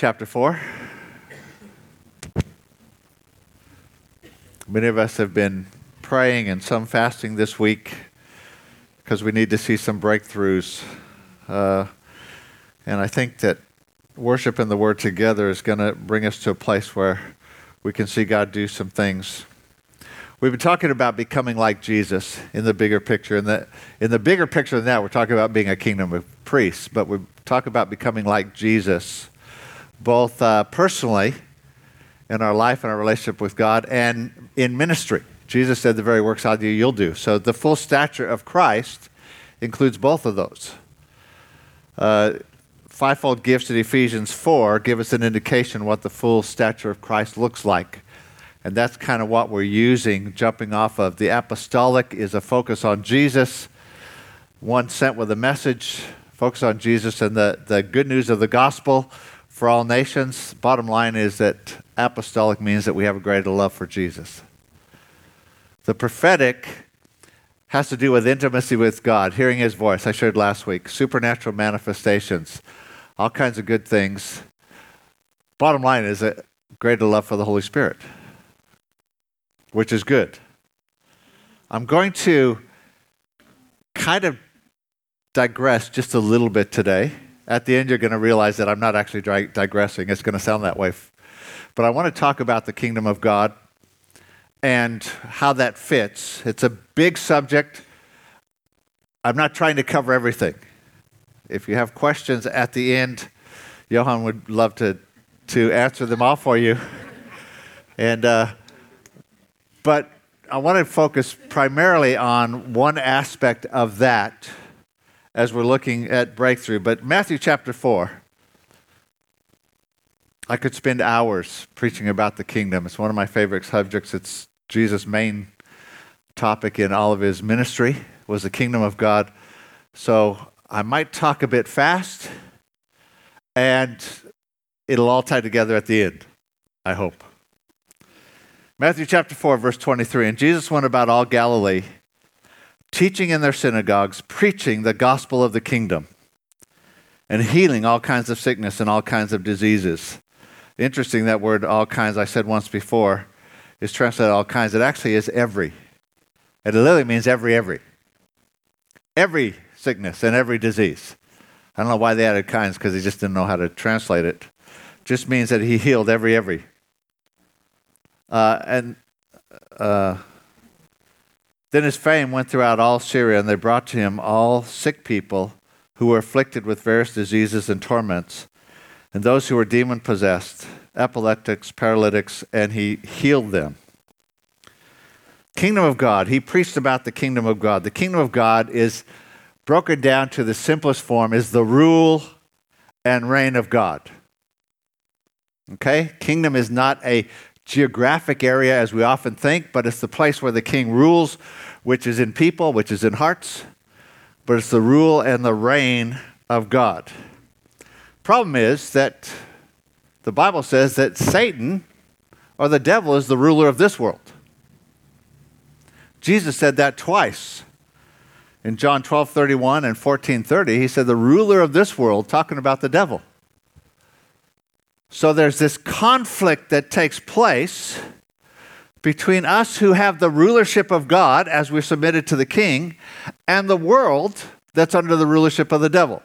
chapter 4. Many of us have been praying and some fasting this week because we need to see some breakthroughs. Uh, and I think that worship and the Word together is going to bring us to a place where we can see God do some things. We've been talking about becoming like Jesus in the bigger picture. In the, in the bigger picture than that, we're talking about being a kingdom of priests, but we talk about becoming like Jesus both uh, personally in our life and our relationship with God and in ministry. Jesus said, The very works I do, you'll do. So the full stature of Christ includes both of those. Uh, fivefold gifts in Ephesians 4 give us an indication what the full stature of Christ looks like. And that's kind of what we're using, jumping off of. The apostolic is a focus on Jesus, one sent with a message, focus on Jesus and the, the good news of the gospel for all nations. Bottom line is that apostolic means that we have a greater love for Jesus. The prophetic has to do with intimacy with God, hearing his voice. I shared last week, supernatural manifestations, all kinds of good things. Bottom line is a greater love for the Holy Spirit, which is good. I'm going to kind of digress just a little bit today at the end, you're going to realize that I'm not actually digressing. It's going to sound that way. But I want to talk about the kingdom of God and how that fits. It's a big subject. I'm not trying to cover everything. If you have questions at the end, Johan would love to, to answer them all for you. and, uh, but I want to focus primarily on one aspect of that as we're looking at breakthrough. But Matthew chapter 4, I could spend hours preaching about the kingdom. It's one of my favorite subjects. It's Jesus' main topic in all of his ministry was the kingdom of God. So I might talk a bit fast and it'll all tie together at the end, I hope. Matthew chapter 4 verse 23 and Jesus went about all Galilee teaching in their synagogues, preaching the gospel of the kingdom, and healing all kinds of sickness and all kinds of diseases. Interesting that word, all kinds, I said once before, is translated all kinds. It actually is every. It literally means every, every. Every sickness and every disease. I don't know why they added kinds because they just didn't know how to translate it. Just means that he healed every, every. Uh, and uh, then his fame went throughout all Syria, and they brought to him all sick people who were afflicted with various diseases and torments, and those who were demon possessed, epileptics, paralytics, and he healed them. Kingdom of God. He preached about the kingdom of God. The kingdom of God is broken down to the simplest form is the rule and reign of God. Okay? Kingdom is not a geographic area as we often think, but it's the place where the king rules, which is in people, which is in hearts, but it's the rule and the reign of God. Problem is that the Bible says that Satan or the devil is the ruler of this world. Jesus said that twice. In John 12 31 and 14 30, he said, The ruler of this world, talking about the devil. So there's this conflict that takes place between us who have the rulership of God as we're submitted to the king and the world that's under the rulership of the devil.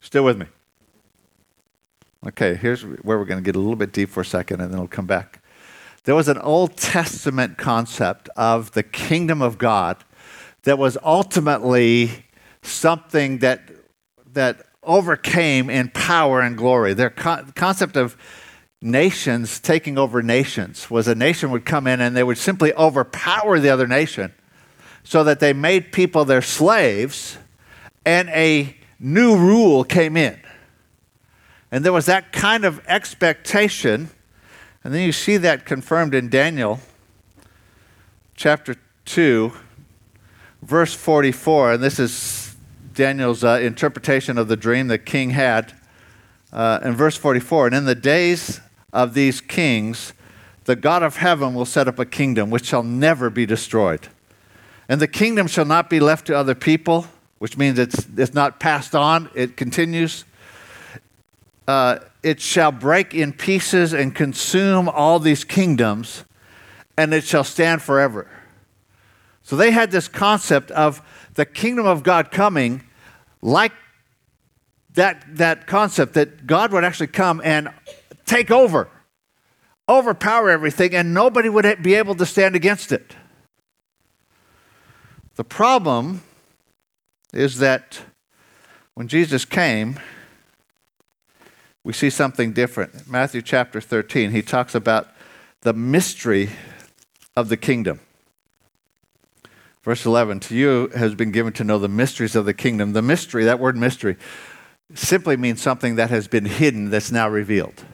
Still with me? Okay, here's where we're going to get a little bit deep for a second and then we'll come back. There was an Old Testament concept of the kingdom of God that was ultimately something that, that overcame in power and glory. Their co- concept of nations taking over nations was a nation would come in and they would simply overpower the other nation so that they made people their slaves and a new rule came in. And there was that kind of expectation. And then you see that confirmed in Daniel chapter 2, verse 44. And this is Daniel's uh, interpretation of the dream the king had uh, in verse 44. And in the days of these kings, the God of heaven will set up a kingdom which shall never be destroyed. And the kingdom shall not be left to other people, which means it's, it's not passed on, it continues. uh, it shall break in pieces and consume all these kingdoms, and it shall stand forever. So they had this concept of the kingdom of God coming like that, that concept that God would actually come and take over, overpower everything, and nobody would be able to stand against it. The problem is that when Jesus came, we see something different. Matthew chapter 13, he talks about the mystery of the kingdom. Verse 11, to you has been given to know the mysteries of the kingdom. The mystery, that word mystery, simply means something that has been hidden that's now revealed.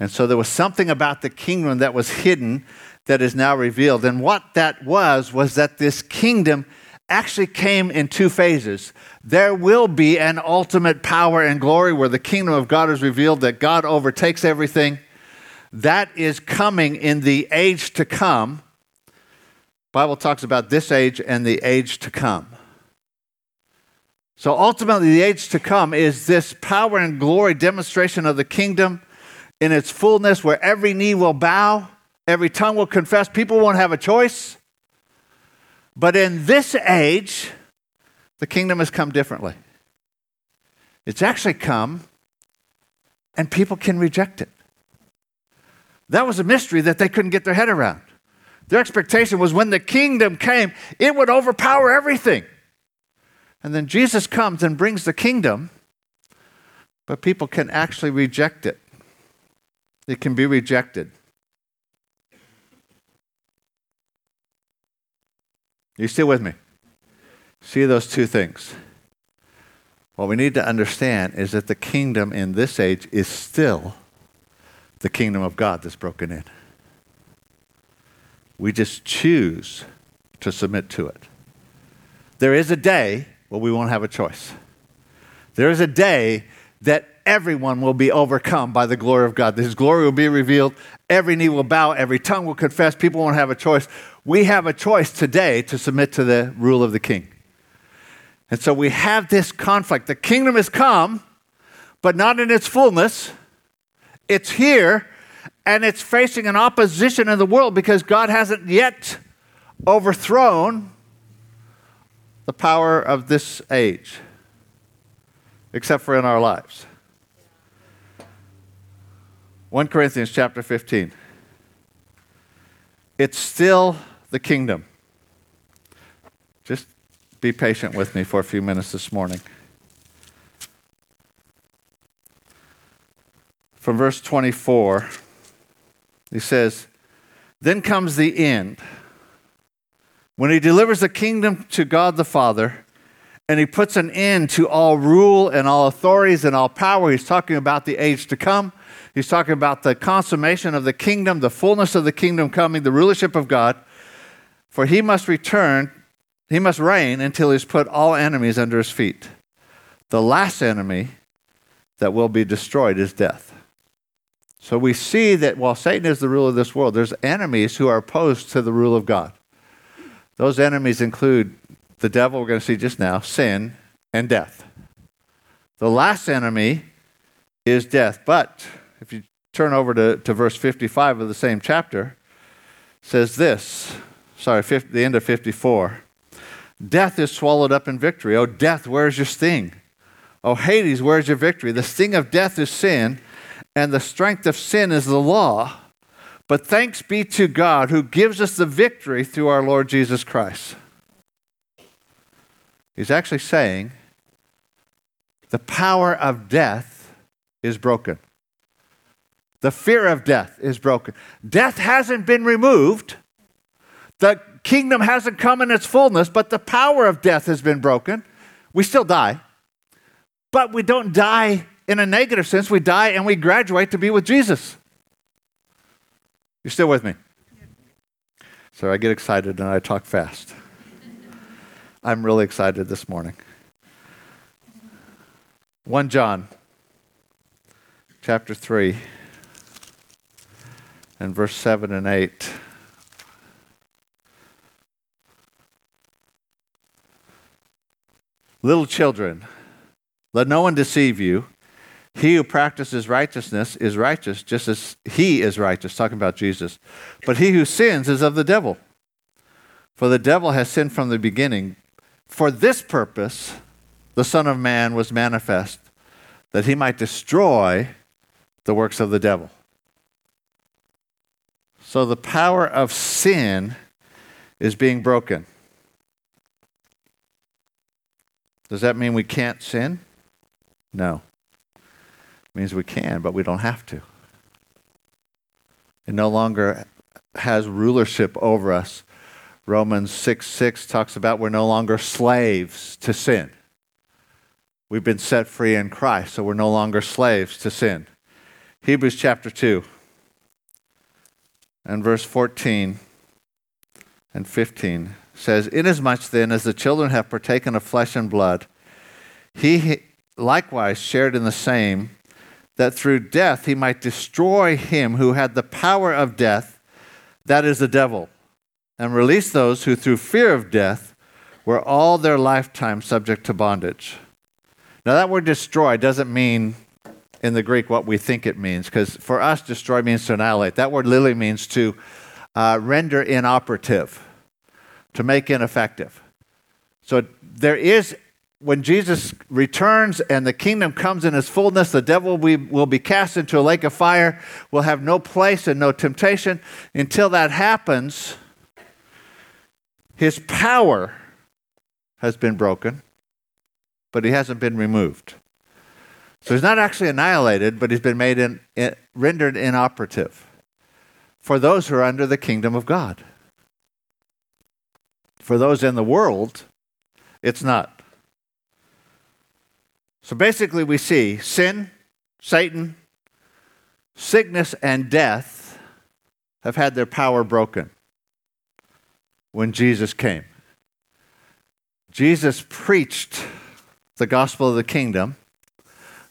And so there was something about the kingdom that was hidden that is now revealed. And what that was, was that this kingdom actually came in two phases. There will be an ultimate power and glory where the kingdom of God is revealed, that God overtakes everything. That is coming in the age to come. Bible talks about this age and the age to come. So ultimately, the age to come is this power and glory demonstration of the kingdom in its fullness, where every knee will bow, every tongue will confess. People won't have a choice. But in this age, the kingdom has come differently. It's actually come, and people can reject it. That was a mystery that they couldn't get their head around. Their expectation was when the kingdom came, it would overpower everything. And then Jesus comes and brings the kingdom, but people can actually reject it. It can be rejected. You still with me? See those two things. What we need to understand is that the kingdom in this age is still the kingdom of God that's broken in. We just choose to submit to it. There is a day where we won't have a choice. There is a day that everyone will be overcome by the glory of God. His glory will be revealed. Every knee will bow, every tongue will confess. People won't have a choice. We have a choice today to submit to the rule of the king. And so we have this conflict. The kingdom has come, but not in its fullness. It's here, and it's facing an opposition in the world because God hasn't yet overthrown the power of this age, except for in our lives. 1 Corinthians chapter 15. It's still the kingdom. Just be patient with me for a few minutes this morning. From verse 24. He says, Then comes the end. When he delivers the kingdom to God the Father, and he puts an end to all rule and all authorities and all power. He's talking about the age to come. He's talking about the consummation of the kingdom, the fullness of the kingdom coming, the rulership of God. For he must return, he must reign until he's put all enemies under his feet. The last enemy that will be destroyed is death. So we see that while Satan is the ruler of this world, there's enemies who are opposed to the rule of God. Those enemies include the devil, we're going to see just now, sin, and death. The last enemy is death. But if you turn over to, to verse 55 of the same chapter, says this sorry, 50, the end of 54. Death is swallowed up in victory. Oh, death, where's your sting? Oh, Hades, where's your victory? The sting of death is sin, and the strength of sin is the law. But thanks be to God who gives us the victory through our Lord Jesus Christ. He's actually saying the power of death is broken. The fear of death is broken. Death hasn't been removed. The kingdom hasn't come in its fullness, but the power of death has been broken. We still die, but we don't die in a negative sense, we die and we graduate to be with Jesus. You're still with me? So I get excited and I talk fast. I'm really excited this morning. 1 John chapter 3 and verse 7 and 8. Little children, let no one deceive you. He who practices righteousness is righteous, just as he is righteous, talking about Jesus. But he who sins is of the devil. For the devil has sinned from the beginning. For this purpose, the Son of Man was manifest, that he might destroy the works of the devil. So the power of sin is being broken. Does that mean we can't sin? No. Means we can, but we don't have to. It no longer has rulership over us. Romans 6 6 talks about we're no longer slaves to sin. We've been set free in Christ, so we're no longer slaves to sin. Hebrews chapter 2 and verse 14 and 15 says, Inasmuch then as the children have partaken of flesh and blood, he likewise shared in the same, that through death he might destroy him who had the power of death, that is the devil, and release those who through fear of death were all their lifetime subject to bondage. Now, that word destroy doesn't mean in the Greek what we think it means, because for us, destroy means to annihilate. That word literally means to uh, render inoperative, to make ineffective. So there is, when Jesus returns and the kingdom comes in its fullness, the devil will be, cast into a lake of fire, will have no place and no temptation. Until that happens, his power has been broken, but he hasn't been removed. So he's not actually annihilated, but he's been made in, in, rendered inoperative for those who are under the kingdom of God. For those in the world, it's not. So basically, we see sin, Satan, sickness, and death have had their power broken when Jesus came. Jesus preached the gospel of the kingdom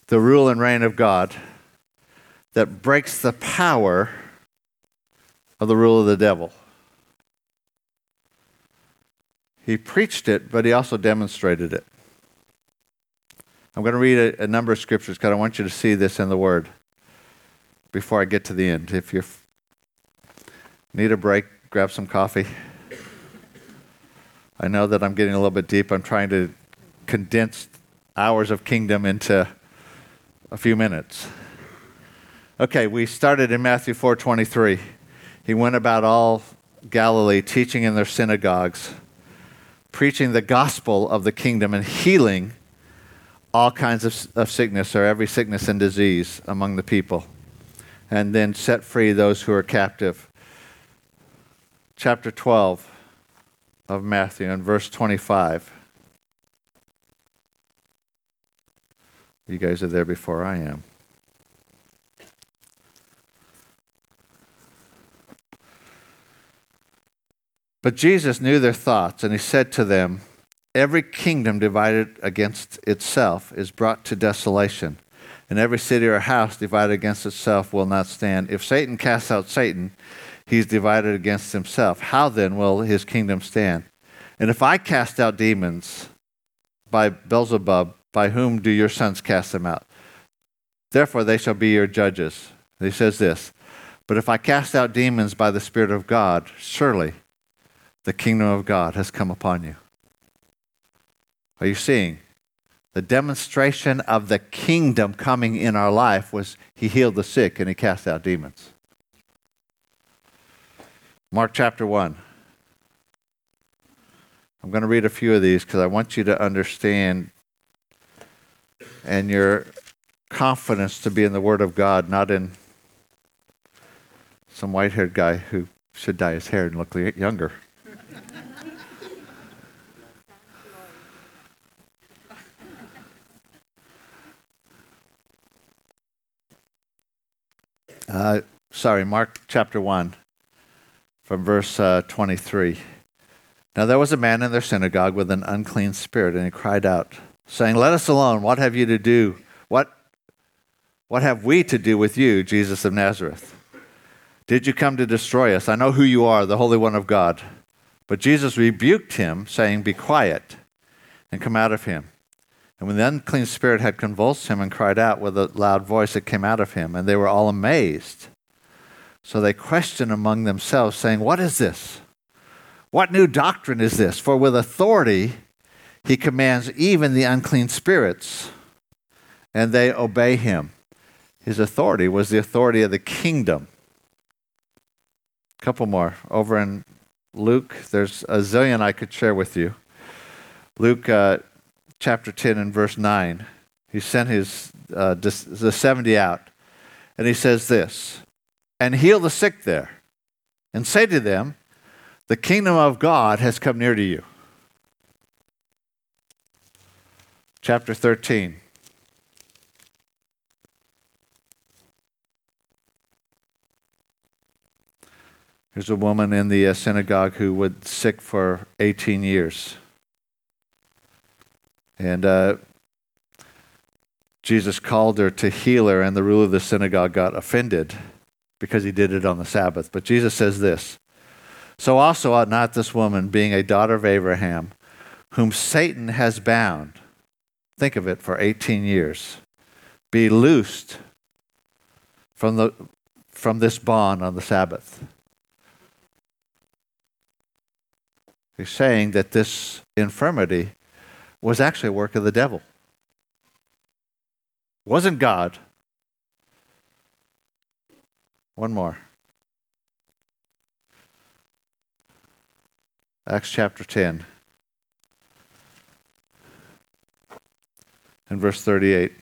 the rule and reign of God that breaks the power of the rule of the devil. He preached it, but he also demonstrated it. I'm going to read a, a number of scriptures because I want you to see this in the Word before I get to the end. If you need a break, grab some coffee. I know that I'm getting a little bit deep. I'm trying to condense hours of kingdom into a few minutes. Okay, we started in Matthew 4:23. He went about all Galilee teaching in their synagogues, preaching the gospel of the kingdom and healing all kinds of, of sickness or every sickness and disease among the people. And then set free those who are captive. Chapter 12 of Matthew and verse 25. You guys are there before I am. But Jesus knew their thoughts, and he said to them, Every kingdom divided against itself is brought to desolation, and every city or house divided against itself will not stand. If Satan casts out Satan, he's divided against himself. How then will his kingdom stand? And if I cast out demons by Beelzebub, by whom do your sons cast them out? Therefore, they shall be your judges. And he says this But if I cast out demons by the Spirit of God, surely the kingdom of God has come upon you. Are you seeing? The demonstration of the kingdom coming in our life was he healed the sick and he cast out demons. Mark chapter 1. I'm going to read a few of these because I want you to understand and your confidence to be in the Word of God, not in some white haired guy who should dye his hair and look younger. Uh, sorry, Mark chapter 1, from verse uh, 23. Now there was a man in their synagogue with an unclean spirit, and he cried out, saying, Let us alone. What have you to do? What, what have we to do with you, Jesus of Nazareth? Did you come to destroy us? I know who you are, the Holy One of God. But Jesus rebuked him, saying, Be quiet and come out of him. And when the unclean spirit had convulsed him and cried out with a loud voice, it came out of him, and they were all amazed. So they questioned among themselves, saying, What is this? What new doctrine is this? For with authority he commands even the unclean spirits, and they obey him. His authority was the authority of the kingdom. A couple more. Over in Luke, there's a zillion I could share with you. Luke uh, chapter 10 and verse 9. He sent his uh, the 70 out, and he says this, and heal the sick there, and say to them, the kingdom of God has come near to you. Chapter 13. There's a woman in the uh, synagogue who was sick for 18 years. And uh, Jesus called her to heal her, and the ruler of the synagogue got offended because he did it on the Sabbath. But Jesus says this So also ought not this woman, being a daughter of Abraham, whom Satan has bound, think of it, for 18 years, be loosed from, the, from this bond on the Sabbath. He's saying that this infirmity was actually a work of the devil. Wasn't God. One more. Acts chapter 10 and verse 38.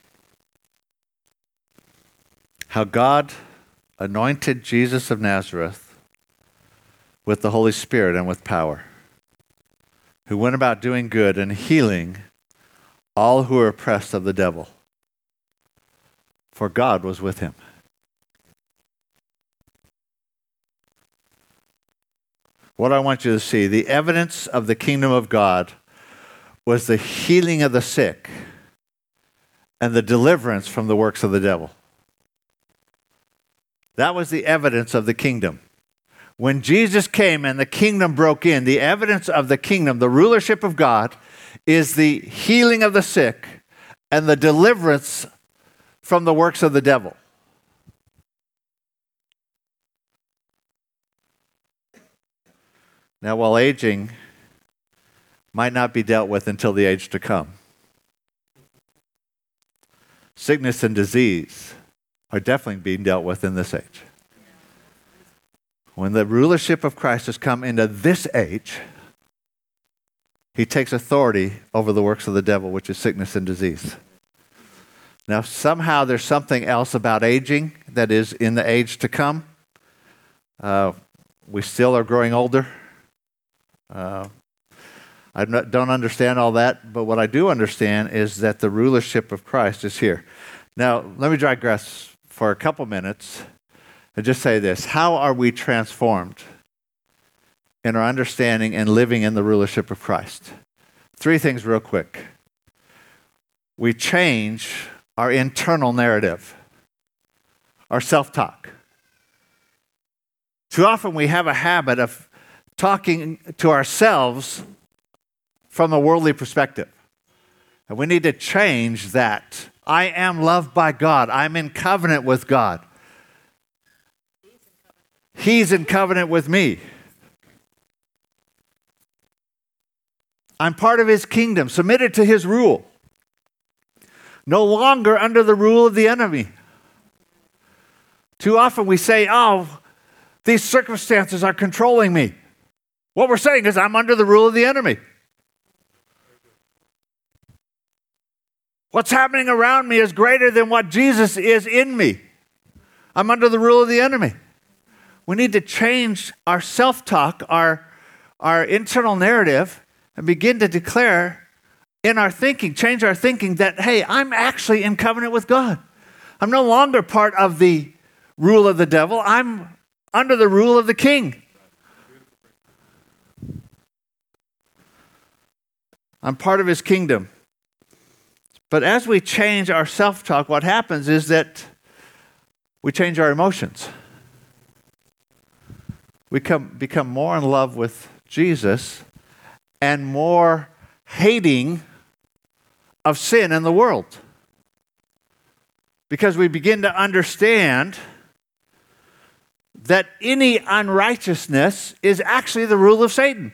How God anointed Jesus of Nazareth with the Holy Spirit and with power who went about doing good and healing all who were oppressed of the devil, for God was with him. What I want you to see the evidence of the kingdom of God was the healing of the sick and the deliverance from the works of the devil. That was the evidence of the kingdom. When Jesus came and the kingdom broke in, the evidence of the kingdom, the rulership of God, is the healing of the sick and the deliverance from the works of the devil. Now, while aging might not be dealt with until the age to come, sickness and disease are definitely being dealt with in this age. When the rulership of Christ has come into this age, he takes authority over the works of the devil, which is sickness and disease. Now, somehow there's something else about aging that is in the age to come. Uh, we still are growing older. Uh, I don't understand all that, but what I do understand is that the rulership of Christ is here. Now, let me digress for a couple minutes and just say this How are we transformed in our understanding and living in the rulership of Christ? Three things, real quick. We change our internal narrative, our self talk. Too often we have a habit of talking to ourselves from a worldly perspective. And we need to change that. I am loved by God. I'm in covenant with God. He's in covenant with me. I'm part of his kingdom, submitted to his rule. No longer under the rule of the enemy. Too often we say, oh, these circumstances are controlling me. What we're saying is, I'm under the rule of the enemy. What's happening around me is greater than what Jesus is in me. I'm under the rule of the enemy. We need to change our self talk, our, our internal narrative, and begin to declare in our thinking, change our thinking that, hey, I'm actually in covenant with God. I'm no longer part of the rule of the devil, I'm under the rule of the king. I'm part of his kingdom. But as we change our self talk, what happens is that we change our emotions we come, become more in love with Jesus and more hating of sin in the world. Because we begin to understand that any unrighteousness is actually the rule of Satan.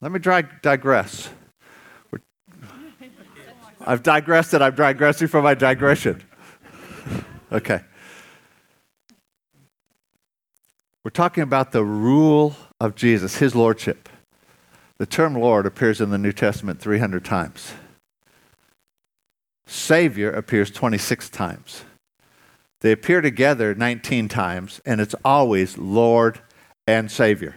Let me digress. I've digressed and I'm digressing from my digression. Okay. We're talking about the rule of Jesus, his lordship. The term Lord appears in the New Testament 300 times. Savior appears 26 times. They appear together 19 times, and it's always Lord and Savior.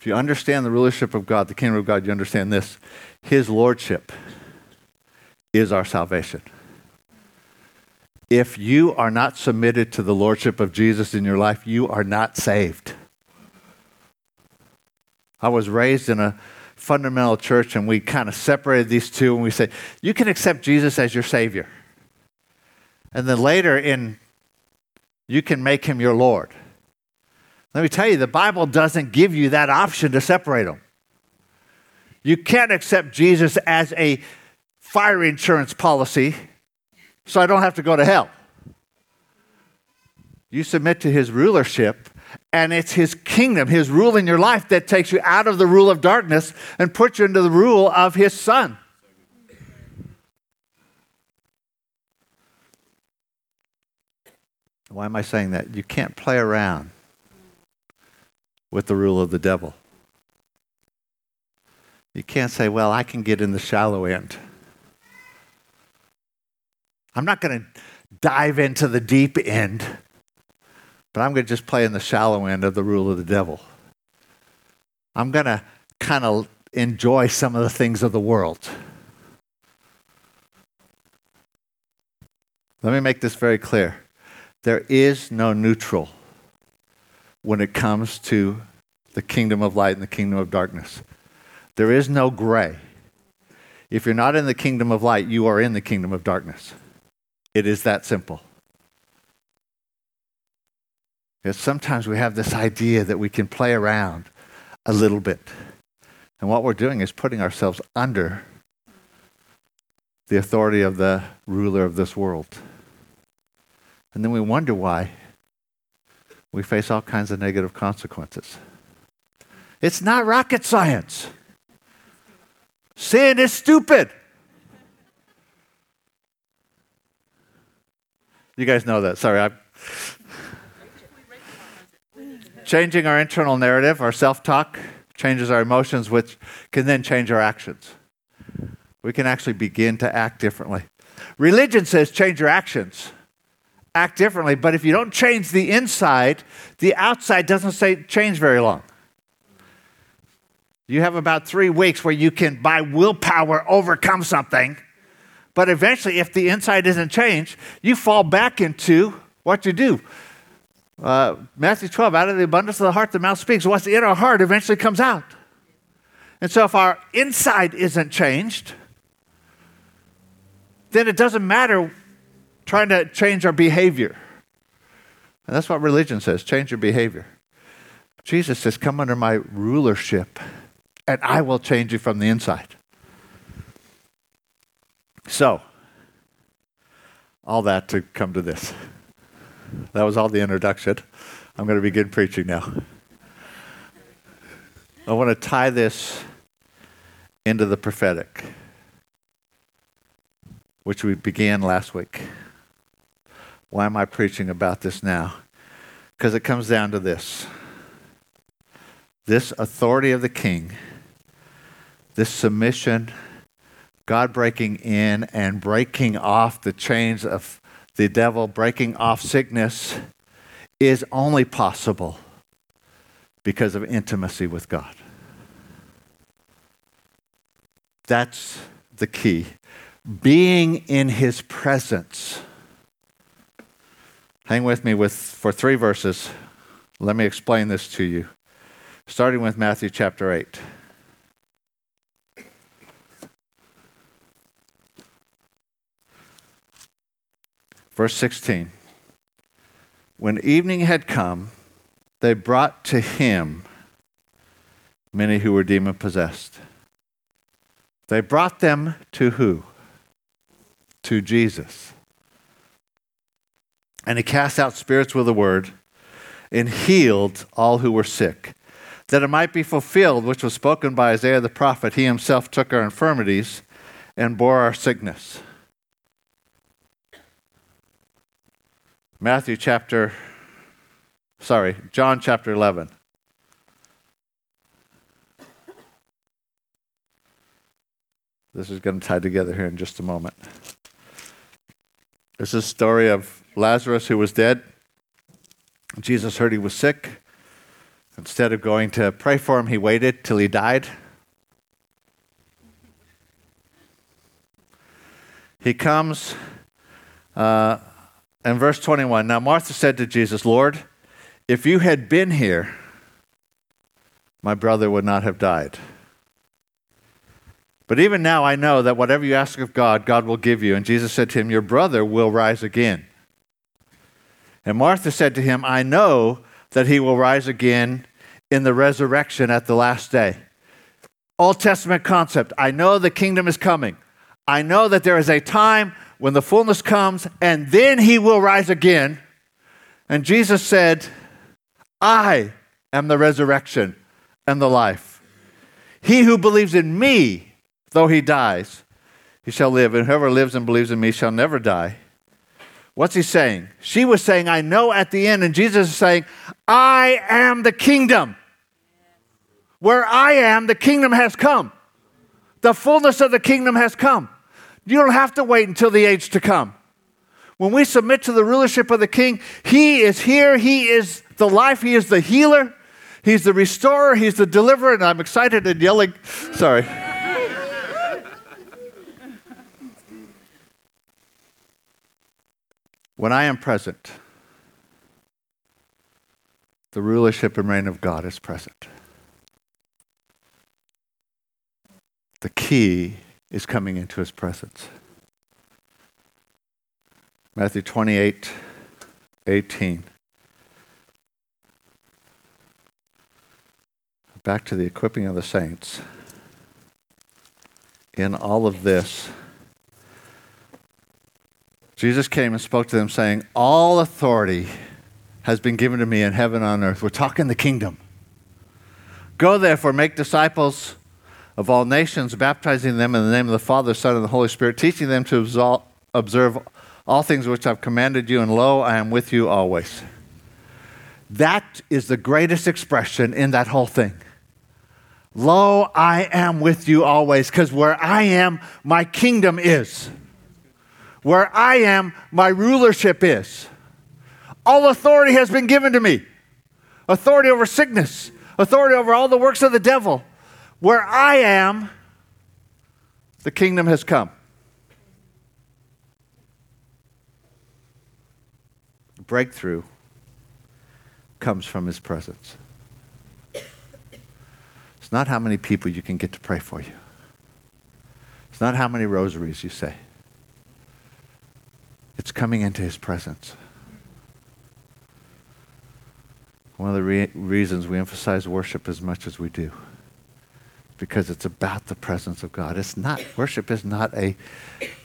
If you understand the rulership of God, the kingdom of God, you understand this. His lordship is our salvation. If you are not submitted to the lordship of Jesus in your life, you are not saved. I was raised in a fundamental church and we kind of separated these two and we said, you can accept Jesus as your Savior. And then later in, you can make him your Lord. Let me tell you, the Bible doesn't give you that option to separate them. You can't accept Jesus as a fire insurance policy so I don't have to go to hell. You submit to his rulership, and it's his kingdom, his rule in your life that takes you out of the rule of darkness and puts you into the rule of his son. Why am I saying that? You can't play around with the rule of the devil. You can't say, well, I can get in the shallow end. I'm not going to dive into the deep end, but I'm going to just play in the shallow end of the rule of the devil. I'm going to kind of enjoy some of the things of the world. Let me make this very clear. There is no neutral when it comes to the kingdom of light and the kingdom of darkness. There is no gray. If you're not in the kingdom of light, you are in the kingdom of darkness. It is that simple. Sometimes we have this idea that we can play around a little bit. And what we're doing is putting ourselves under the authority of the ruler of this world. And then we wonder why we face all kinds of negative consequences. It's not rocket science. Sin is stupid. You guys know that. Sorry, I'm Changing our internal narrative, our self talk, changes our emotions, which can then change our actions. We can actually begin to act differently. Religion says change your actions, act differently, but if you don't change the inside, the outside doesn't say change very long. You have about three weeks where you can, by willpower, overcome something but eventually, if the inside isn't changed, you fall back into what you do. Uh, Matthew 12, out of the abundance of the heart, the mouth speaks. What's in our heart eventually comes out. And so, if our inside isn't changed, then it doesn't matter trying to change our behavior. And that's what religion says change your behavior. Jesus says, Come under my rulership, and I will change you from the inside. So, all that to come to this. That was all the introduction. I'm going to begin preaching now. I want to tie this into the prophetic, which we began last week. Why am I preaching about this now? Because it comes down to this this authority of the king, this submission God breaking in and breaking off the chains of the devil, breaking off sickness, is only possible because of intimacy with God. That's the key. Being in his presence. Hang with me with for 3 verses. Let me explain this to you. Starting with Matthew chapter 8. Verse 16 When evening had come, they brought to him many who were demon possessed. They brought them to who? To Jesus. And he cast out spirits with a word and healed all who were sick, that it might be fulfilled which was spoken by Isaiah the prophet. He himself took our infirmities and bore our sickness. Matthew chapter, sorry, John chapter 11. This is going to tie together here in just a moment. This is a story of Lazarus who was dead. Jesus heard he was sick. Instead of going to pray for him, he waited till he died. He comes uh, in verse 21. Now, Martha said to Jesus, Lord, if you had been here, my brother would not have died. But even now I know that whatever you ask of God, God will give you. And Jesus said to him, Your brother will rise again. And Martha said to him, I know that he will rise again in the resurrection at the last day. Old Testament concept. I know the kingdom is coming. I know that there is a time when the fullness comes and then he will rise again. And Jesus said, I am the resurrection and the life. He who believes in me, Though he dies, he shall live, and whoever lives and believes in me shall never die. What's he saying? She was saying, I know at the end, and Jesus is saying, I am the kingdom. Where I am, the kingdom has come. The fullness of the kingdom has come. You don't have to wait until the age to come. When we submit to the rulership of the king, he is here, he is the life, he is the healer, he's the restorer, he's the deliverer, and I'm excited and yelling. Sorry. When I am present, the rulership and reign of God is present. The key is coming into his presence. Matthew 28 18. Back to the equipping of the saints. In all of this, Jesus came and spoke to them, saying, All authority has been given to me in heaven and on earth. We're talking the kingdom. Go therefore, make disciples of all nations, baptizing them in the name of the Father, Son, and the Holy Spirit, teaching them to observe all things which I've commanded you, and lo, I am with you always. That is the greatest expression in that whole thing. Lo, I am with you always, because where I am, my kingdom is. Where I am, my rulership is. All authority has been given to me authority over sickness, authority over all the works of the devil. Where I am, the kingdom has come. Breakthrough comes from his presence. It's not how many people you can get to pray for you. It's not how many rosaries you say. It's coming into his presence. One of the re- reasons we emphasize worship as much as we do because it's about the presence of God. It's not worship is not a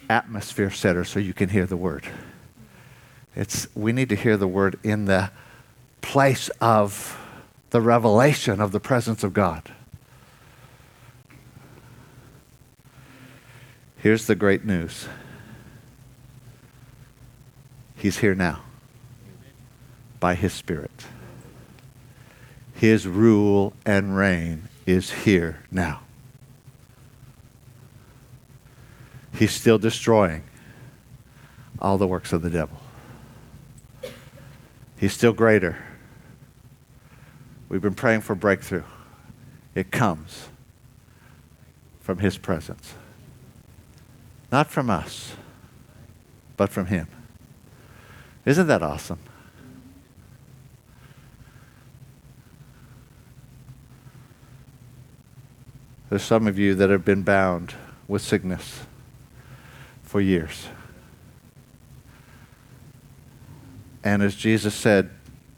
atmosphere setter so you can hear the word. It's we need to hear the word in the place of the revelation of the presence of God. Here's the great news. He's here now by His Spirit. His rule and reign is here now. He's still destroying all the works of the devil. He's still greater. We've been praying for breakthrough. It comes from His presence. Not from us, but from Him. Isn't that awesome? There's some of you that have been bound with sickness for years. And as Jesus said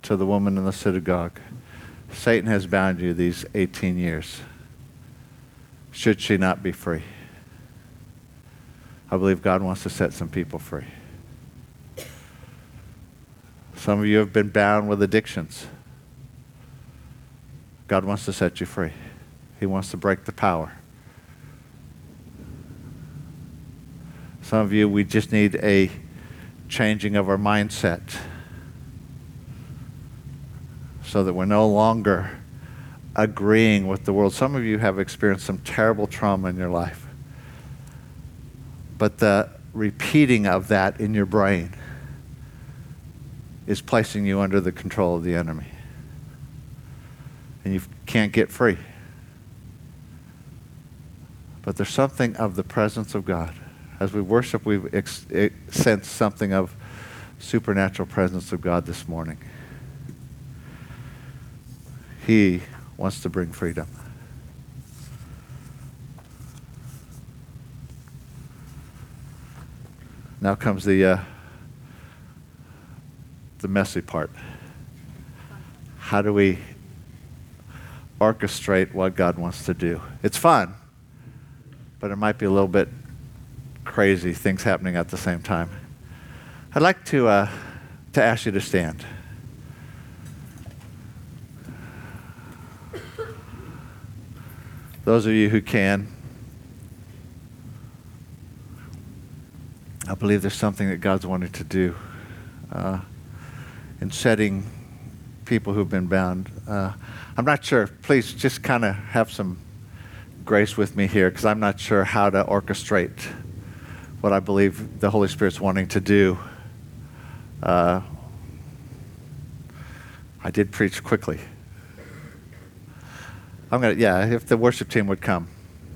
to the woman in the synagogue, Satan has bound you these 18 years. Should she not be free? I believe God wants to set some people free. Some of you have been bound with addictions. God wants to set you free. He wants to break the power. Some of you, we just need a changing of our mindset so that we're no longer agreeing with the world. Some of you have experienced some terrible trauma in your life. But the repeating of that in your brain is placing you under the control of the enemy. And you can't get free. But there's something of the presence of God. As we worship, we've ex- sensed something of supernatural presence of God this morning. He wants to bring freedom. Now comes the uh, the messy part. How do we orchestrate what God wants to do? It's fun, but it might be a little bit crazy things happening at the same time. I'd like to uh, to ask you to stand. Those of you who can, I believe there's something that God's wanted to do uh, in setting people who've been bound. Uh, I'm not sure. Please just kind of have some grace with me here because I'm not sure how to orchestrate what I believe the Holy Spirit's wanting to do. Uh, I did preach quickly. I'm gonna, yeah, if the worship team would come.